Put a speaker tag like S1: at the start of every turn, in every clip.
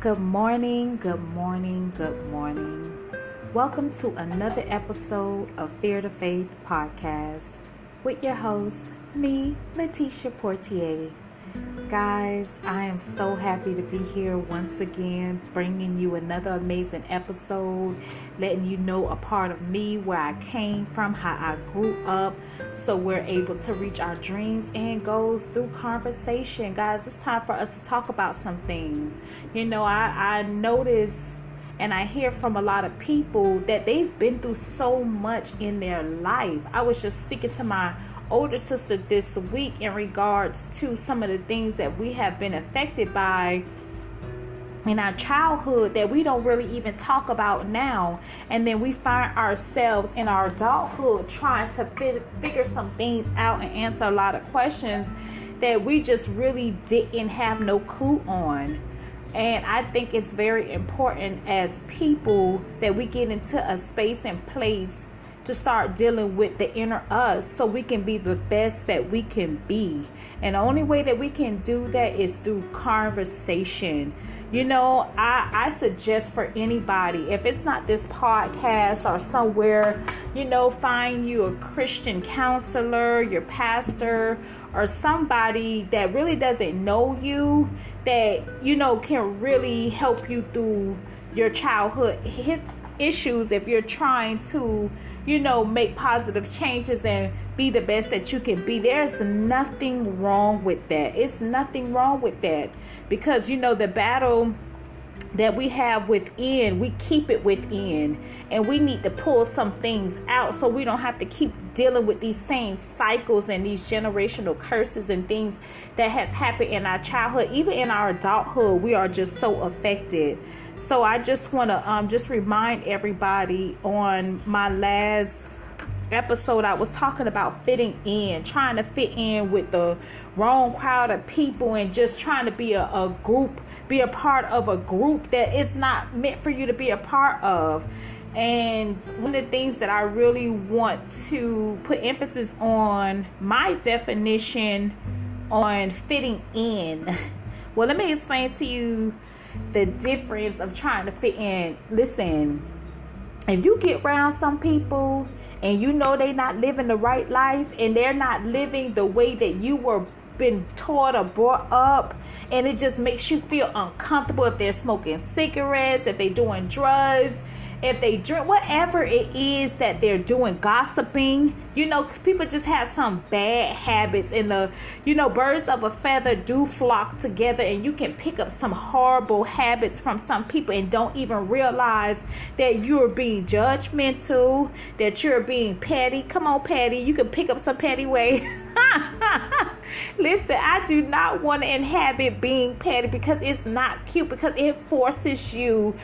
S1: Good morning, good morning, good morning. Welcome to another episode of Fear to Faith podcast with your host, me, Latisha Portier. Guys, I am so happy to be here once again, bringing you another amazing episode, letting you know a part of me, where I came from, how I grew up, so we're able to reach our dreams and goals through conversation. Guys, it's time for us to talk about some things. You know, I, I notice and I hear from a lot of people that they've been through so much in their life. I was just speaking to my older sister this week in regards to some of the things that we have been affected by in our childhood that we don't really even talk about now. And then we find ourselves in our adulthood trying to figure some things out and answer a lot of questions that we just really didn't have no clue on. And I think it's very important as people that we get into a space and place to start dealing with the inner us so we can be the best that we can be. And the only way that we can do that is through conversation. You know, I, I suggest for anybody, if it's not this podcast or somewhere, you know, find you a Christian counselor, your pastor, or somebody that really doesn't know you, that, you know, can really help you through your childhood his issues if you're trying to you know, make positive changes and be the best that you can be. There's nothing wrong with that. It's nothing wrong with that because, you know, the battle that we have within, we keep it within, and we need to pull some things out so we don't have to keep dealing with these same cycles and these generational curses and things that has happened in our childhood, even in our adulthood. We are just so affected so I just want to um, just remind everybody on my last episode, I was talking about fitting in, trying to fit in with the wrong crowd of people, and just trying to be a, a group, be a part of a group that it's not meant for you to be a part of. And one of the things that I really want to put emphasis on my definition on fitting in. Well, let me explain to you the difference of trying to fit in. Listen, if you get around some people and you know they're not living the right life and they're not living the way that you were been taught or brought up and it just makes you feel uncomfortable if they're smoking cigarettes if they're doing drugs if they drink whatever it is that they're doing gossiping you know people just have some bad habits and the you know birds of a feather do flock together and you can pick up some horrible habits from some people and don't even realize that you're being judgmental that you're being petty come on petty you can pick up some petty way Listen, I do not want to inhabit being petty because it's not cute because it forces you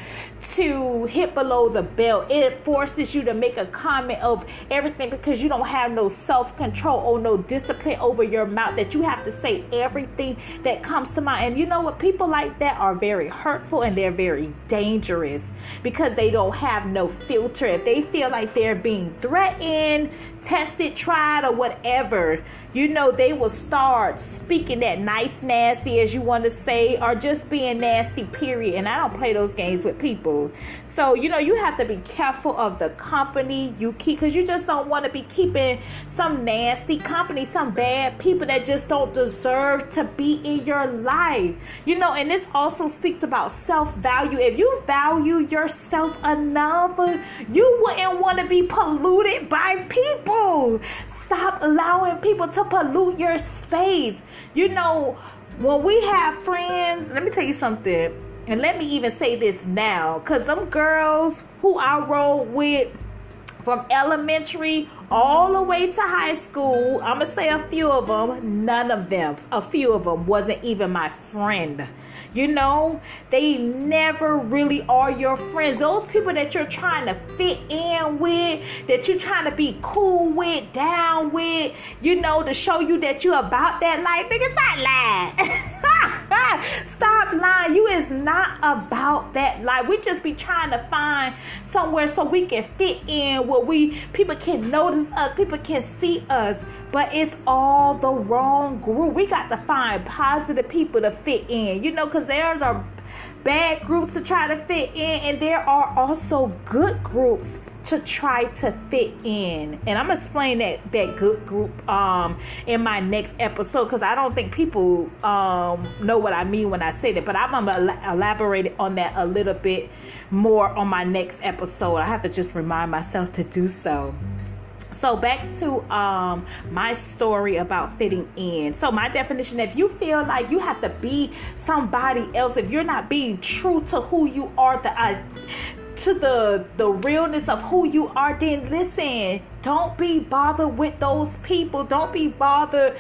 S1: to hit below the belt. It forces you to make a comment of everything because you don't have no self control or no discipline over your mouth that you have to say everything that comes to mind. And you know what? People like that are very hurtful and they're very dangerous because they don't have no filter. If they feel like they're being threatened, tested, tried, or whatever, you know, they will start speaking that nice, nasty, as you want to say, or just being nasty, period. And I don't play those games with people. So, you know, you have to be careful of the company you keep because you just don't want to be keeping some nasty company, some bad people that just don't deserve to be in your life. You know, and this also speaks about self value. If you value yourself enough, you wouldn't want to be polluted by people. Stop allowing people to pollute your space. You know, when we have friends, let me tell you something. And let me even say this now, because them girls who I rode with from elementary all the way to high school, I'm to say a few of them, none of them, a few of them wasn't even my friend. You know, they never really are your friends. Those people that you're trying to fit in with, that you're trying to be cool with, down with, you know, to show you that you're about that life. Nigga, stop lying. stop lying. You is not about that life. We just be trying to find somewhere so we can fit in where we people can notice us, people can see us but it's all the wrong group. We got to find positive people to fit in, you know, because there's a bad groups to try to fit in, and there are also good groups to try to fit in. And I'm gonna explain that that good group um in my next episode because I don't think people um know what I mean when I say that. But I'm gonna elaborate on that a little bit more on my next episode. I have to just remind myself to do so. So back to um, my story about fitting in. So my definition: if you feel like you have to be somebody else, if you're not being true to who you are, the uh, to the the realness of who you are, then listen. Don't be bothered with those people. Don't be bothered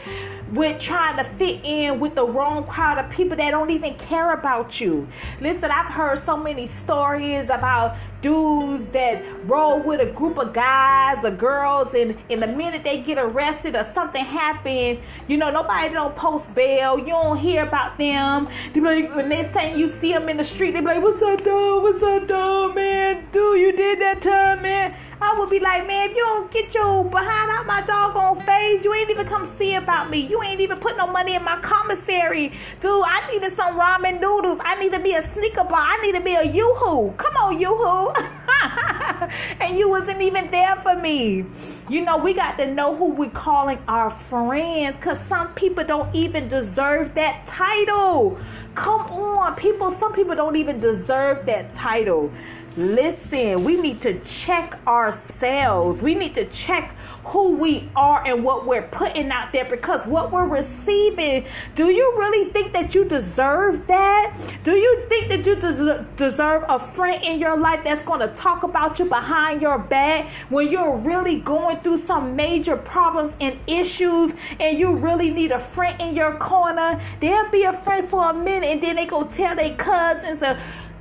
S1: with trying to fit in with the wrong crowd of people that don't even care about you. Listen, I've heard so many stories about dudes that roll with a group of guys or girls and in the minute they get arrested or something happen, you know, nobody don't post bail. You don't hear about them. They like when they say you see them in the street, they be like, What's up, dog? What's up, dog, man? Dude, you did that time, man. I would be like, man, if you don't get your behind out my doggone face, you ain't even come see about me. You ain't even put no money in my commissary. Dude, I needed some ramen noodles. I need to be a Snicker bar. I need to be a yoo-hoo. Come on, yoo-hoo. and you wasn't even there for me. You know, we got to know who we're calling our friends because some people don't even deserve that title. Come on, people, some people don't even deserve that title. Listen, we need to check ourselves. We need to check who we are and what we're putting out there because what we're receiving, do you really think that you deserve that? Do you think that you deserve a friend in your life that's going to talk about you behind your back when you're really going through some major problems and issues and you really need a friend in your corner? They'll be a friend for a minute and then they go tell their cousins, uh,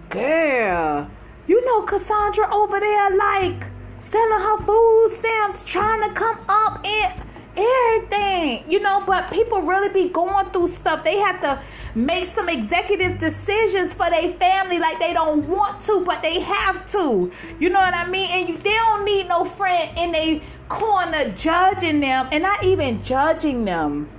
S1: girl you know Cassandra over there like selling her food stamps, trying to come up and everything, you know, but people really be going through stuff. They have to make some executive decisions for their family like they don't want to, but they have to. You know what I mean? And you, they don't need no friend in a corner judging them and not even judging them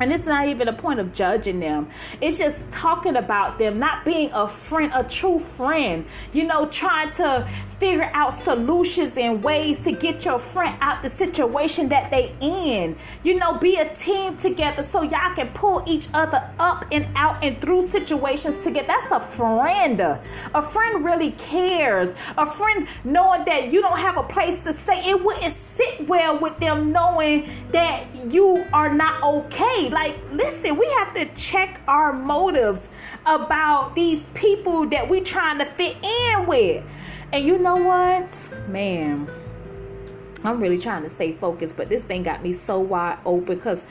S1: and it's not even a point of judging them. It's just talking about them, not being a friend, a true friend. You know, trying to figure out solutions and ways to get your friend out the situation that they in. You know, be a team together so y'all can pull each other up and out and through situations together. That's a friend. A friend really cares. A friend knowing that you don't have a place to stay, it wouldn't sit well with them knowing that you are not okay like, listen, we have to check our motives about these people that we trying to fit in with. And you know what? Man, I'm really trying to stay focused, but this thing got me so wide open because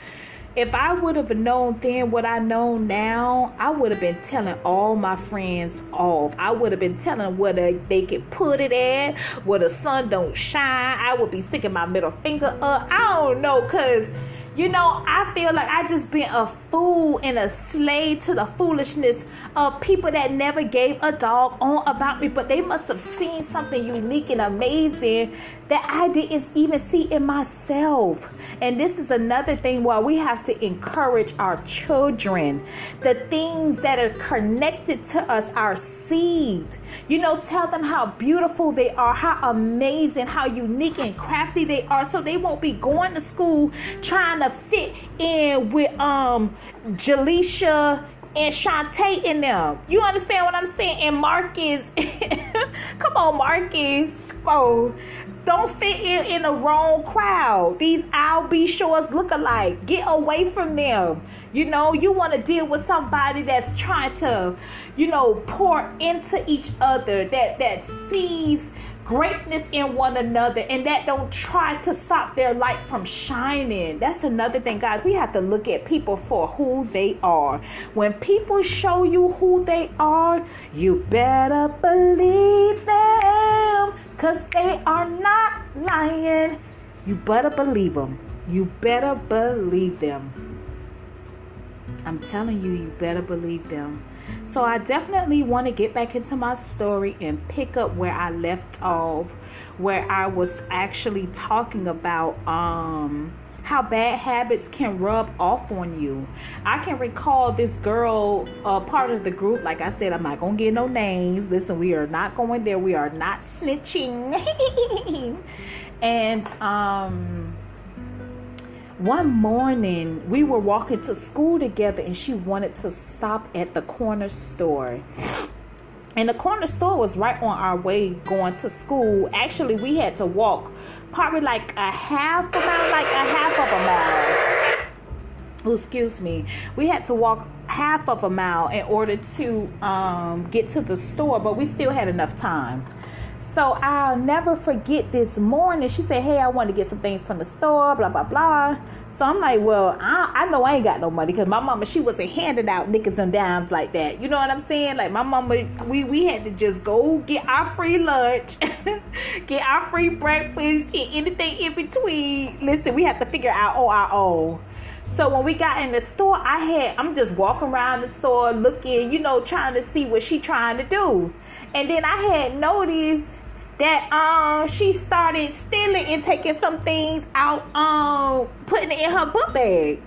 S1: if I would have known then what I know now, I would have been telling all my friends off. I would have been telling where they could put it at, where the sun don't shine. I would be sticking my middle finger up. I don't know, cause you know, I feel like I just been a fool and a slave to the foolishness of people that never gave a dog on about me, but they must have seen something unique and amazing that I didn't even see in myself. And this is another thing why we have to encourage our children. The things that are connected to us, our seed. You know, tell them how beautiful they are, how amazing, how unique and crafty they are, so they won't be going to school trying to fit in with um Jaleisha and Shantae in them. You understand what I'm saying? And Marcus, come on, Marcus, come on. Don't fit in in the wrong crowd. These Al B. Sures look alike. Get away from them. You know, you want to deal with somebody that's trying to, you know, pour into each other, that that sees greatness in one another and that don't try to stop their light from shining. That's another thing, guys. We have to look at people for who they are. When people show you who they are, you better believe them because they are not lying. You better believe them. You better believe them. I'm telling you, you better believe them. So I definitely want to get back into my story and pick up where I left off, where I was actually talking about um how bad habits can rub off on you. I can recall this girl, uh, part of the group. Like I said, I'm not gonna get no names. Listen, we are not going there. We are not snitching. and um, one morning we were walking to school together, and she wanted to stop at the corner store. And the corner store was right on our way going to school. Actually, we had to walk probably like a half a mile, like a half of a mile. Oh, excuse me. We had to walk half of a mile in order to um, get to the store, but we still had enough time. So I'll never forget this morning. She said, Hey, I want to get some things from the store, blah, blah, blah. So I'm like, Well, I, I know I ain't got no money because my mama, she wasn't handing out nickels and dimes like that. You know what I'm saying? Like, my mama, we, we had to just go get our free lunch, get our free breakfast, and anything in between. Listen, we have to figure out on our own. So when we got in the store, I had I'm just walking around the store looking, you know, trying to see what she trying to do. And then I had noticed that um she started stealing and taking some things out, um, putting it in her book bag.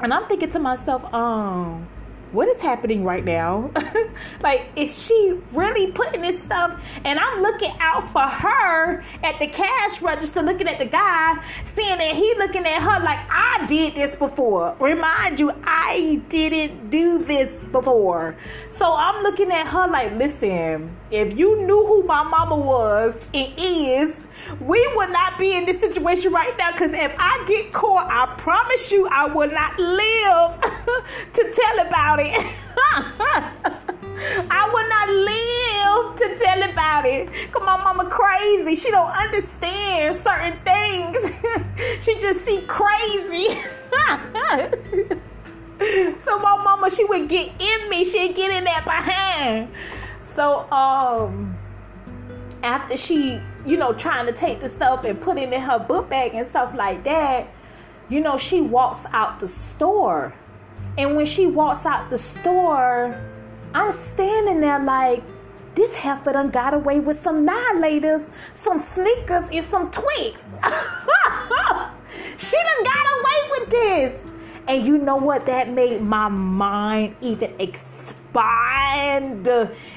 S1: And I'm thinking to myself, um, what is happening right now? like, is she really putting this stuff? And I'm looking out for her at the cash register, looking at the guy, seeing that he looking at her like I did this before. Remind you, I didn't do this before. So I'm looking at her like, listen, if you knew who my mama was and is, we would not be in this situation right now. Because if I get caught, I promise you, I will not live to tell about it. I will not live to tell about it. Cause my mama crazy. She don't understand certain things. she just see crazy. so my mama, she would get in me. She'd get in that behind. So um after she, you know, trying to take the stuff and put it in her book bag and stuff like that, you know, she walks out the store. And when she walks out the store, I'm standing there like, this heifer done got away with some Now and Laters, some Snickers, and some Twix. she done got away with this. And you know what? That made my mind even expand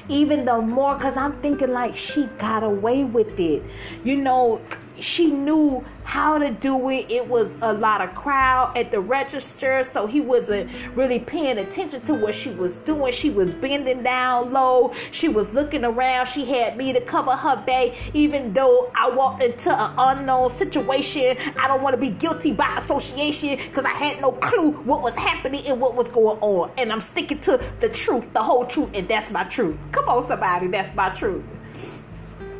S1: even the more because I'm thinking like she got away with it. You know, she knew how to do it. It was a lot of crowd at the register, so he wasn't really paying attention to what she was doing. She was bending down low. She was looking around. She had me to cover her back, even though I walked into an unknown situation. I don't want to be guilty by association because I had no clue what was happening and what was going on. And I'm sticking to the truth, the whole truth, and that's my truth. Come on, somebody, that's my truth.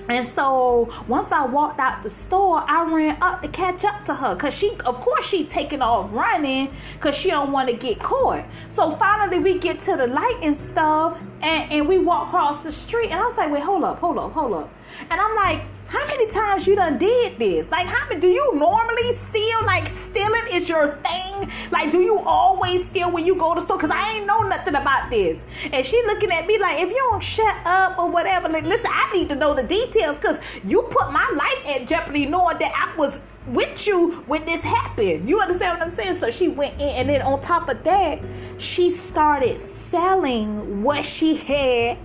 S1: And so once I walked out the store, I ran up to catch up to her. Cause she, of course, she taking off running cause she don't want to get caught. So finally we get to the light and stuff and, and we walk across the street. And I was like, wait, hold up, hold up, hold up. And I'm like, how many times you done did this? Like, how many do you normally steal? Like, stealing is your thing. Like, do you always steal when you go to store? Cause I ain't know nothing about this. And she looking at me like, if you don't shut up or whatever, like, listen, I need to know the details. Cause you put my life at jeopardy knowing that I was with you when this happened. You understand what I'm saying? So she went in, and then on top of that, she started selling what she had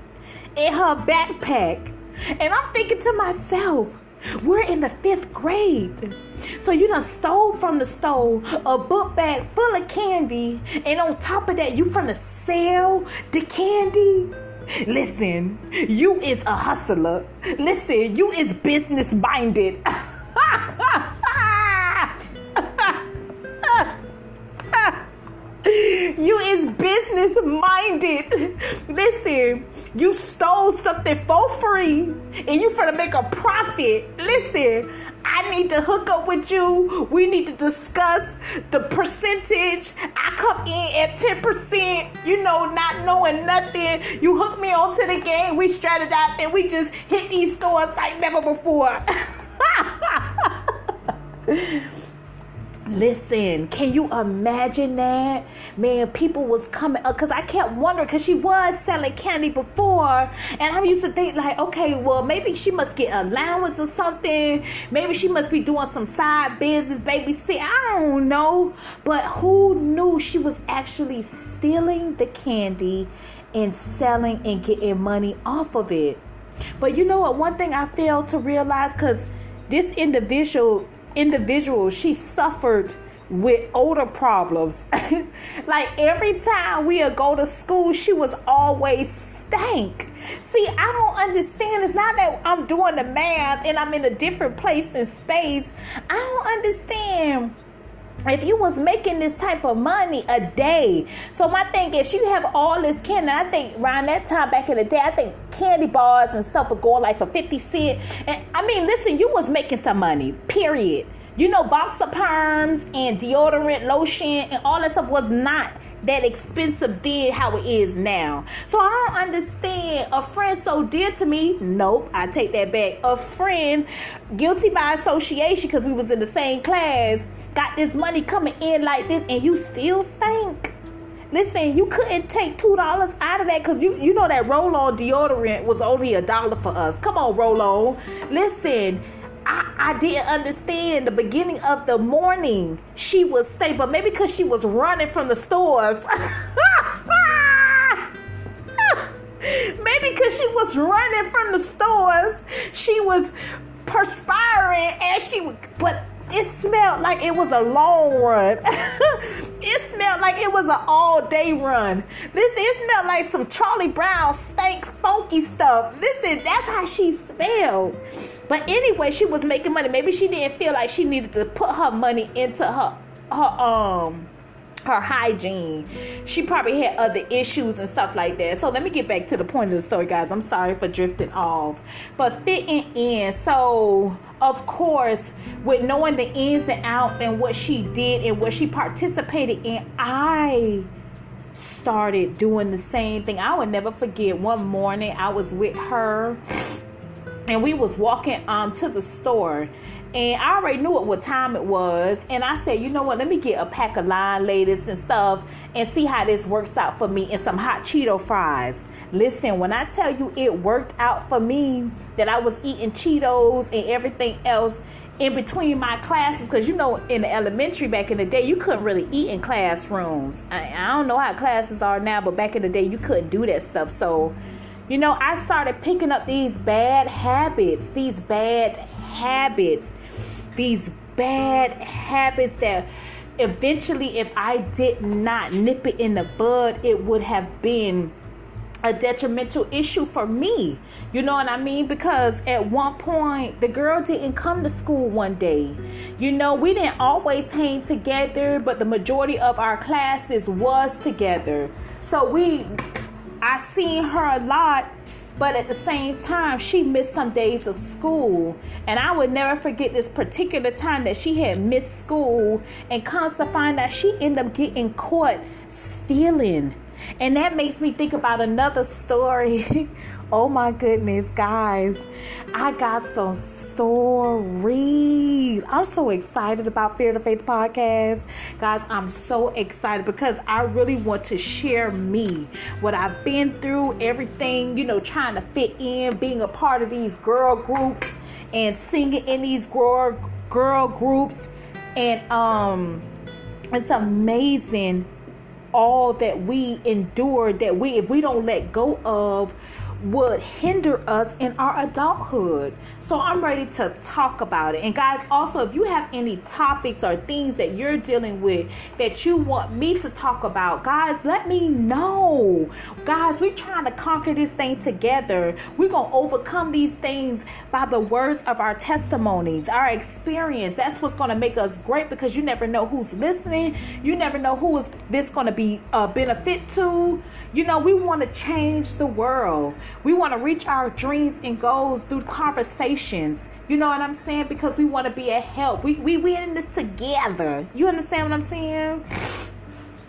S1: in her backpack and I'm thinking to myself, we're in the fifth grade. So you done stole from the store a book bag full of candy, and on top of that, you from the sell the candy. Listen, you is a hustler. Listen, you is business minded. business minded. Listen, you stole something for free and you finna make a profit. Listen, I need to hook up with you. We need to discuss the percentage. I come in at 10%, you know, not knowing nothing. You hook me onto the game. We strategize and we just hit these stores like never before. Listen, can you imagine that? Man, people was coming up because I kept wondering because she was selling candy before, and I used to think like, okay, well maybe she must get allowance or something. Maybe she must be doing some side business, babysit. I don't know, but who knew she was actually stealing the candy and selling and getting money off of it? But you know what? One thing I failed to realize because this individual individual, she suffered with older problems. like every time we would go to school, she was always stank. See, I don't understand. It's not that I'm doing the math and I'm in a different place in space. I don't understand if you was making this type of money a day. So my thing is, you have all this candy. I think around that time back in the day, I think candy bars and stuff was going like for 50 cent. And I mean, listen, you was making some money, period. You know, box of perms and deodorant, lotion, and all that stuff was not that expensive then how it is now. So I don't understand a friend so dear to me. Nope, I take that back. A friend guilty by association because we was in the same class got this money coming in like this and you still stink. Listen, you couldn't take two dollars out of that because you you know that roll on deodorant was only a dollar for us. Come on, roll on. Listen I, I didn't understand the beginning of the morning. She was stay, but maybe because she was running from the stores. maybe because she was running from the stores, she was perspiring and she would, but it smelled like it was a long run. it smelled like it was an all day run. This it smelled like some Charlie Brown stank funky stuff. Listen, that's how she smelled. But anyway, she was making money. Maybe she didn't feel like she needed to put her money into her her um her hygiene. She probably had other issues and stuff like that. So let me get back to the point of the story, guys. I'm sorry for drifting off. But fitting in. So, of course, with knowing the ins and outs and what she did and what she participated in, I started doing the same thing. I will never forget one morning I was with her and we was walking um to the store and I already knew what time it was. And I said, you know what? Let me get a pack of line ladies and stuff and see how this works out for me and some hot Cheeto fries. Listen, when I tell you it worked out for me that I was eating Cheetos and everything else in between my classes, because you know, in the elementary back in the day, you couldn't really eat in classrooms. I, I don't know how classes are now, but back in the day, you couldn't do that stuff. So, you know, I started picking up these bad habits, these bad habits, these bad habits that eventually, if I did not nip it in the bud, it would have been a detrimental issue for me. You know what I mean? Because at one point, the girl didn't come to school one day. You know, we didn't always hang together, but the majority of our classes was together. So we I seen her a lot, but at the same time, she missed some days of school. And I would never forget this particular time that she had missed school and comes to find out she ended up getting caught stealing. And that makes me think about another story Oh my goodness, guys. I got some stories. I'm so excited about Fear to Faith podcast. Guys, I'm so excited because I really want to share me, what I've been through, everything, you know, trying to fit in, being a part of these girl groups and singing in these girl girl groups and um it's amazing all that we endure that we if we don't let go of would hinder us in our adulthood. So I'm ready to talk about it. And guys, also if you have any topics or things that you're dealing with that you want me to talk about, guys, let me know. Guys, we're trying to conquer this thing together. We're going to overcome these things by the words of our testimonies, our experience. That's what's going to make us great because you never know who's listening. You never know who is this going to be a benefit to. You know, we want to change the world. We want to reach our dreams and goals through conversations. You know what I'm saying? Because we want to be a help. We we we in this together. You understand what I'm saying?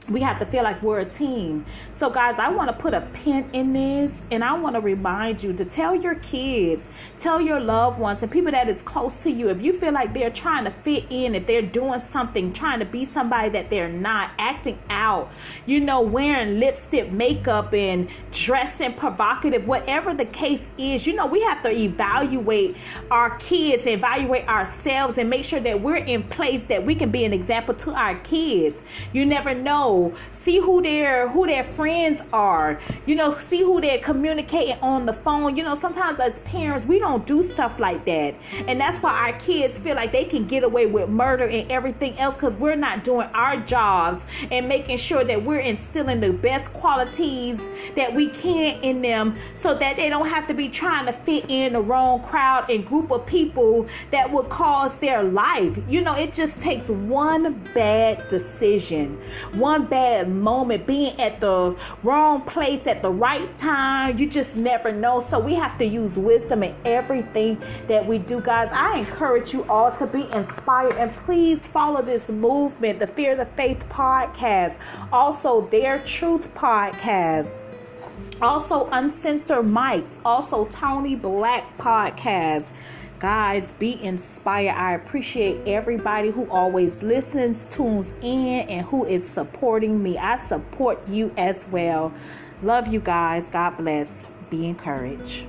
S1: We have to feel like we're a team. So, guys, I want to put a pin in this and I want to remind you to tell your kids, tell your loved ones, and people that is close to you if you feel like they're trying to fit in, if they're doing something, trying to be somebody that they're not, acting out, you know, wearing lipstick, makeup, and dressing provocative, whatever the case is, you know, we have to evaluate our kids, evaluate ourselves, and make sure that we're in place that we can be an example to our kids. You never know see who their who their friends are you know see who they're communicating on the phone. You know sometimes as parents we don't do stuff like that. And that's why our kids feel like they can get away with murder and everything else because we're not doing our jobs and making sure that we're instilling the best qualities that we can in them so that they don't have to be trying to fit in the wrong crowd and group of people that would cause their life. You know it just takes one bad decision one one bad moment, being at the wrong place at the right time. You just never know. So we have to use wisdom in everything that we do, guys. I encourage you all to be inspired and please follow this movement, the Fear to Faith podcast, also their Truth podcast also uncensored mics also tony black podcast Guys, be inspired. I appreciate everybody who always listens, tunes in, and who is supporting me. I support you as well. Love you guys. God bless. Be encouraged.